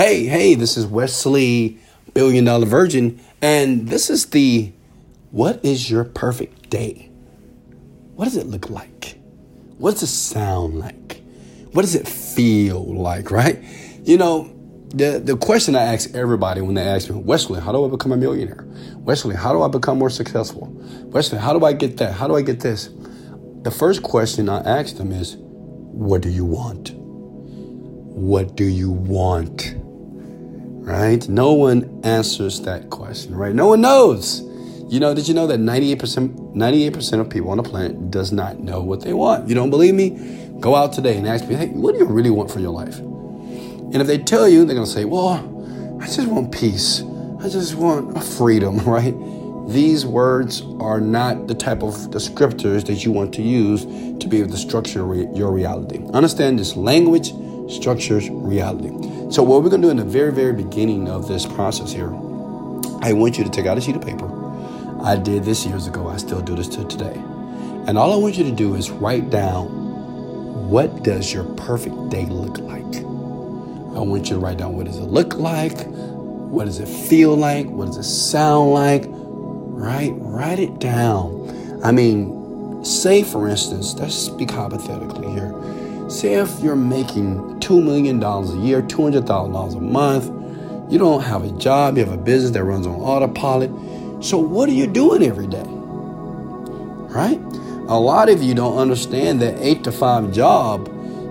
Hey, hey, this is Wesley, Billion Dollar Virgin, and this is the What is Your Perfect Day? What does it look like? What does it sound like? What does it feel like, right? You know, the, the question I ask everybody when they ask me, Wesley, how do I become a millionaire? Wesley, how do I become more successful? Wesley, how do I get that? How do I get this? The first question I ask them is, What do you want? What do you want? Right? No one answers that question, right? No one knows. You know, did you know that 98%, 98% of people on the planet does not know what they want? You don't believe me? Go out today and ask me, hey, what do you really want for your life? And if they tell you, they're going to say, well, I just want peace. I just want freedom, right? These words are not the type of descriptors that you want to use to be able to structure your reality. Understand this language structures reality. So, what we're going to do in the very, very beginning of this process here, I want you to take out a sheet of paper. I did this years ago. I still do this to today. And all I want you to do is write down what does your perfect day look like. I want you to write down what does it look like, what does it feel like, what does it sound like, right? Write it down. I mean, say for instance, let's speak hypothetically here. Say if you're making $2 million a year, $200,000 a month, you don't have a job, you have a business that runs on autopilot. So, what are you doing every day? Right? A lot of you don't understand that eight to five job,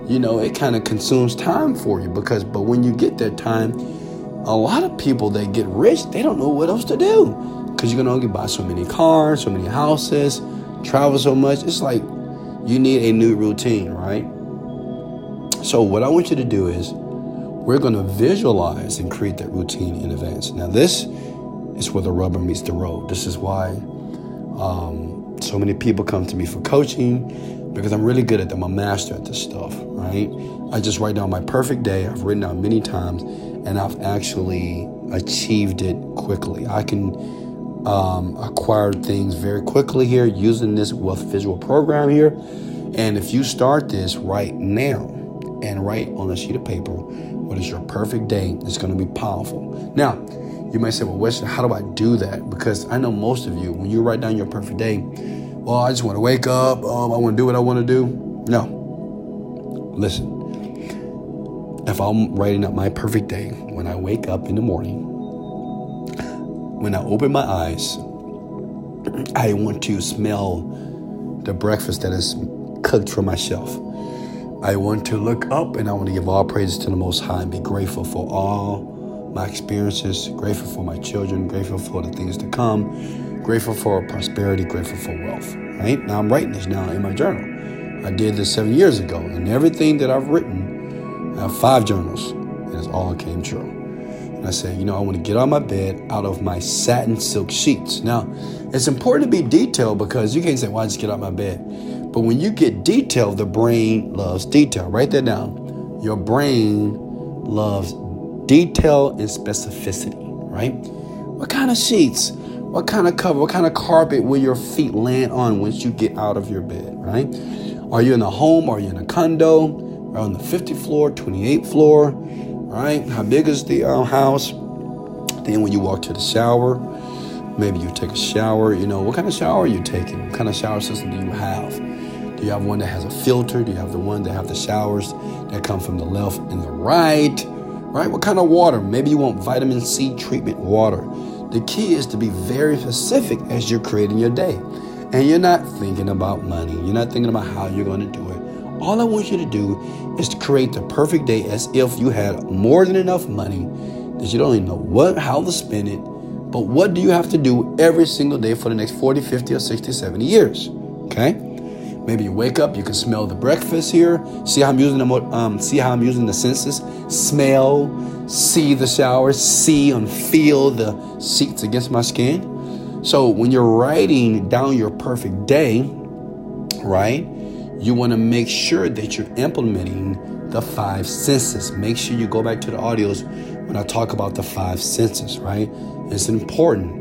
you know, it kind of consumes time for you because, but when you get that time, a lot of people that get rich, they don't know what else to do because you can only buy so many cars, so many houses, travel so much. It's like you need a new routine, right? So, what I want you to do is we're going to visualize and create that routine in advance. Now, this is where the rubber meets the road. This is why um, so many people come to me for coaching because I'm really good at them. I'm a master at this stuff, right? I just write down my perfect day. I've written down many times, and I've actually achieved it quickly. I can um, acquire things very quickly here using this wealth visual program here. And if you start this right now, and write on a sheet of paper what is your perfect day. It's going to be powerful. Now, you might say, well, Wesley, how do I do that? Because I know most of you, when you write down your perfect day, well, I just want to wake up. Um, I want to do what I want to do. No. Listen, if I'm writing up my perfect day, when I wake up in the morning, when I open my eyes, I want to smell the breakfast that is cooked for myself. I want to look up and I want to give all praises to the Most High and be grateful for all my experiences, grateful for my children, grateful for the things to come, grateful for prosperity, grateful for wealth. Right now, I'm writing this now in my journal. I did this seven years ago, and everything that I've written, I have five journals, and it's all came true. And I said, you know, I want to get out of my bed out of my satin silk sheets. Now, it's important to be detailed because you can't say, well, just get out of my bed. But when you get detail, the brain loves detail. Write that down. Your brain loves detail and specificity, right? What kind of sheets? What kind of cover? What kind of carpet will your feet land on once you get out of your bed, right? Are you in a home? Are you in a condo? Are on the 50th floor, 28th floor, right? How big is the uh, house? Then when you walk to the shower, maybe you take a shower, you know, what kind of shower are you taking? What kind of shower system do you have? Do you have one that has a filter? Do you have the one that have the showers that come from the left and the right? Right? What kind of water? Maybe you want vitamin C treatment water. The key is to be very specific as you're creating your day. And you're not thinking about money. You're not thinking about how you're going to do it. All I want you to do is to create the perfect day as if you had more than enough money that you don't even know what how to spend it. But what do you have to do every single day for the next 40, 50, or 60, 70 years? Okay? Maybe you wake up, you can smell the breakfast here. See how I'm using the um, see how I'm using the senses. Smell, see the shower, see and feel the seats against my skin. So when you're writing down your perfect day, right, you want to make sure that you're implementing the five senses. Make sure you go back to the audios when I talk about the five senses, right? It's important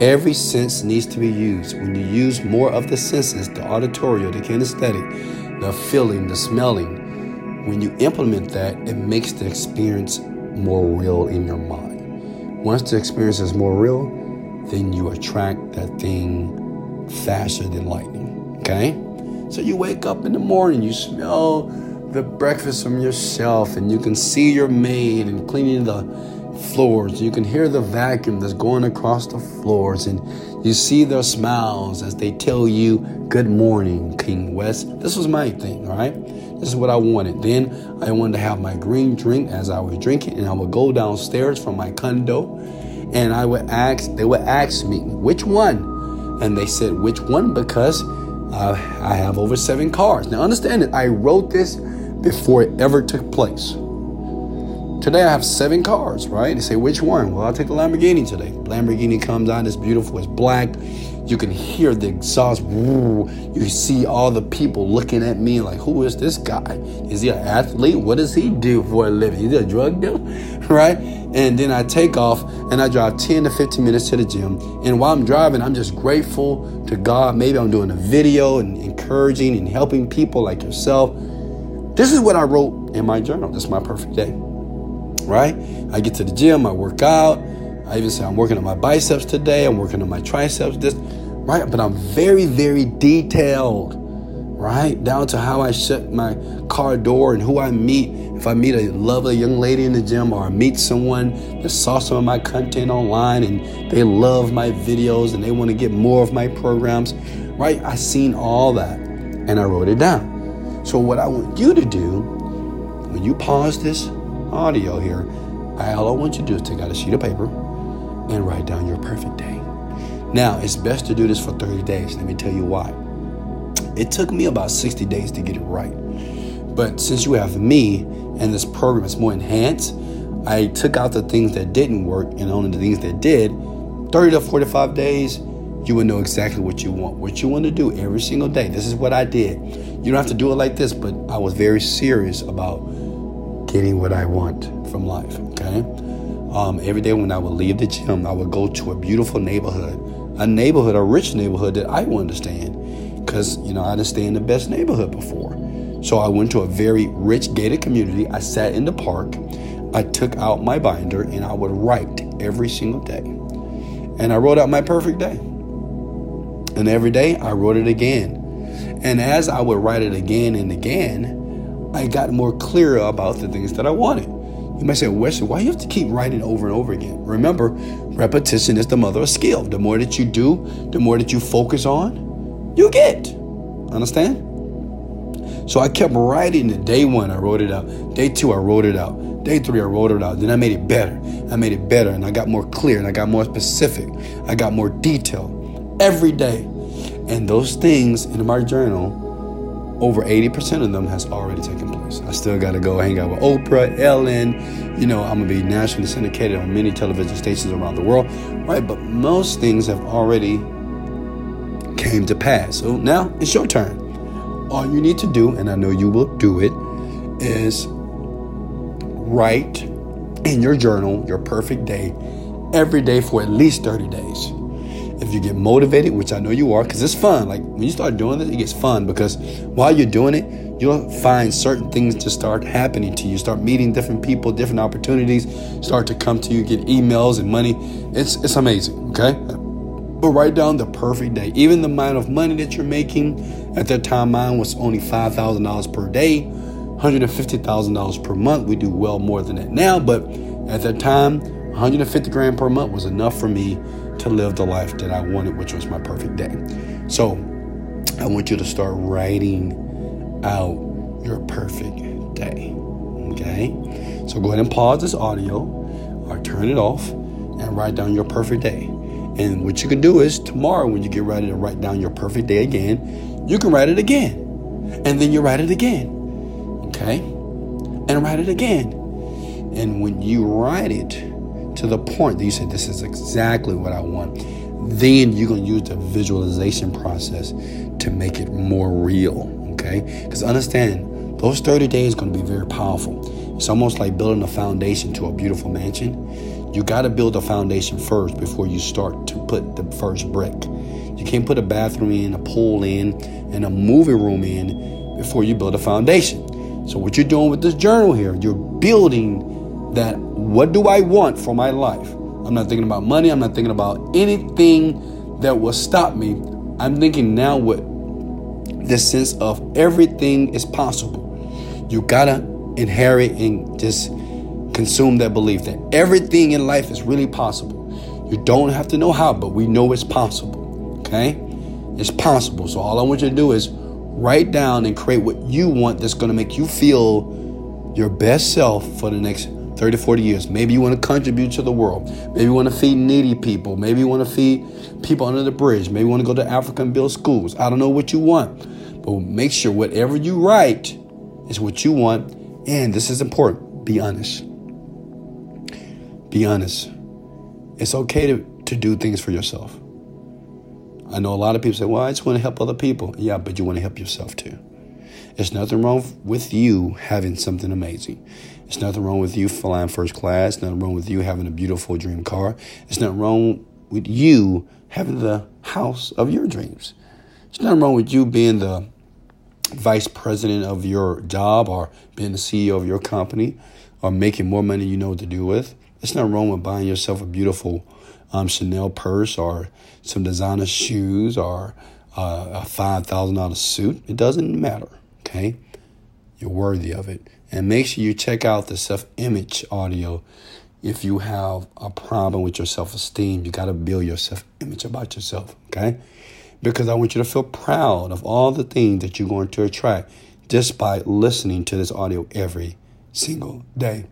Every sense needs to be used. When you use more of the senses, the auditory, the kinesthetic, the feeling, the smelling, when you implement that, it makes the experience more real in your mind. Once the experience is more real, then you attract that thing faster than lightning. Okay? So you wake up in the morning, you smell the breakfast from yourself, and you can see your maid and cleaning the floors. You can hear the vacuum that's going across the floors, and you see their smiles as they tell you, Good morning, King West. This was my thing, right? This is what I wanted. Then I wanted to have my green drink as I was drinking, and I would go downstairs from my condo and I would ask, they would ask me, which one? And they said, which one? Because uh, I have over seven cars. Now, understand that I wrote this before it ever took place. Today I have seven cars, right? They say, which one? Well, I'll take the Lamborghini today. Lamborghini comes out, it's beautiful, it's black. You can hear the exhaust. You see all the people looking at me like, who is this guy? Is he an athlete? What does he do for a living? Is he a drug dealer? right? And then I take off and I drive 10 to 15 minutes to the gym. And while I'm driving, I'm just grateful to God. Maybe I'm doing a video and encouraging and helping people like yourself. This is what I wrote in my journal. This is my perfect day. Right? I get to the gym, I work out. I even say I'm working on my biceps today, I'm working on my triceps, this, right? But I'm very, very detailed, right? Down to how I shut my car door and who I meet. If I meet a lovely young lady in the gym or I meet someone that saw some of my content online and they love my videos and they want to get more of my programs, right? I seen all that and I wrote it down. So what I want you to do when you pause this audio here, all I want you to do is take out a sheet of paper and write down your perfect day. Now, it's best to do this for 30 days. Let me tell you why. It took me about 60 days to get it right. But since you have me and this program is more enhanced, I took out the things that didn't work and only the things that did. 30 to 45 days, you will know exactly what you want, what you want to do every single day. This is what I did. You don't have to do it like this, but I was very serious about getting what I want from life, okay? Um, every day when I would leave the gym, I would go to a beautiful neighborhood, a neighborhood, a rich neighborhood that I would understand, because you know I didn't stay in the best neighborhood before. So I went to a very rich gated community. I sat in the park. I took out my binder and I would write every single day. And I wrote out my perfect day. And every day I wrote it again. And as I would write it again and again, I got more clear about the things that I wanted. You might say, Wesley, why do you have to keep writing over and over again? Remember, repetition is the mother of skill. The more that you do, the more that you focus on, you get. Understand? So I kept writing it. Day one, I wrote it out. Day two, I wrote it out. Day three, I wrote it out. Then I made it better. I made it better and I got more clear and I got more specific. I got more detail every day. And those things in my journal, over 80% of them has already taken place. I still got to go hang out with Oprah, Ellen. You know, I'm going to be nationally syndicated on many television stations around the world, right? But most things have already came to pass. So now it's your turn. All you need to do, and I know you will do it, is write in your journal your perfect day every day for at least 30 days if you get motivated, which I know you are, because it's fun. Like when you start doing this, it gets fun because while you're doing it, you'll find certain things to start happening to you. Start meeting different people, different opportunities start to come to you, get emails and money. It's it's amazing, okay? But write down the perfect day. Even the amount of money that you're making at that time, mine was only five thousand dollars per day, hundred and fifty thousand dollars per month. We do well more than that now, but at that time, 150 grand per month was enough for me to live the life that I wanted, which was my perfect day. So I want you to start writing out your perfect day. Okay? So go ahead and pause this audio or turn it off and write down your perfect day. And what you can do is tomorrow, when you get ready to write down your perfect day again, you can write it again. And then you write it again. Okay? And write it again. And when you write it, to the point that you say, This is exactly what I want, then you're going to use the visualization process to make it more real. Okay? Because understand, those 30 days are going to be very powerful. It's almost like building a foundation to a beautiful mansion. You got to build a foundation first before you start to put the first brick. You can't put a bathroom in, a pool in, and a movie room in before you build a foundation. So, what you're doing with this journal here, you're building that what do I want for my life? I'm not thinking about money. I'm not thinking about anything that will stop me. I'm thinking now with this sense of everything is possible. You gotta inherit and just consume that belief that everything in life is really possible. You don't have to know how, but we know it's possible. Okay? It's possible. So all I want you to do is write down and create what you want that's to make you feel your best self for the next 30, to 40 years. Maybe you want to contribute to the world. Maybe you want to feed needy people. Maybe you want to feed people under the bridge. Maybe you want to go to Africa and build schools. I don't know what you want. But make sure whatever you write is what you want. And this is important be honest. Be honest. It's okay to, to do things for yourself. I know a lot of people say, well, I just want to help other people. Yeah, but you want to help yourself too. There's nothing wrong with you having something amazing. It's nothing wrong with you flying first class. Nothing wrong with you having a beautiful dream car. It's nothing wrong with you having the house of your dreams. It's nothing wrong with you being the vice president of your job or being the CEO of your company or making more money you know what to do with. It's nothing wrong with buying yourself a beautiful um, Chanel purse or some designer shoes or a $5,000 suit. It doesn't matter, okay? You're worthy of it. And make sure you check out the self image audio. If you have a problem with your self esteem, you got to build your self image about yourself, okay? Because I want you to feel proud of all the things that you're going to attract just by listening to this audio every single day.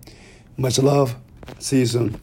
Much love. See you soon.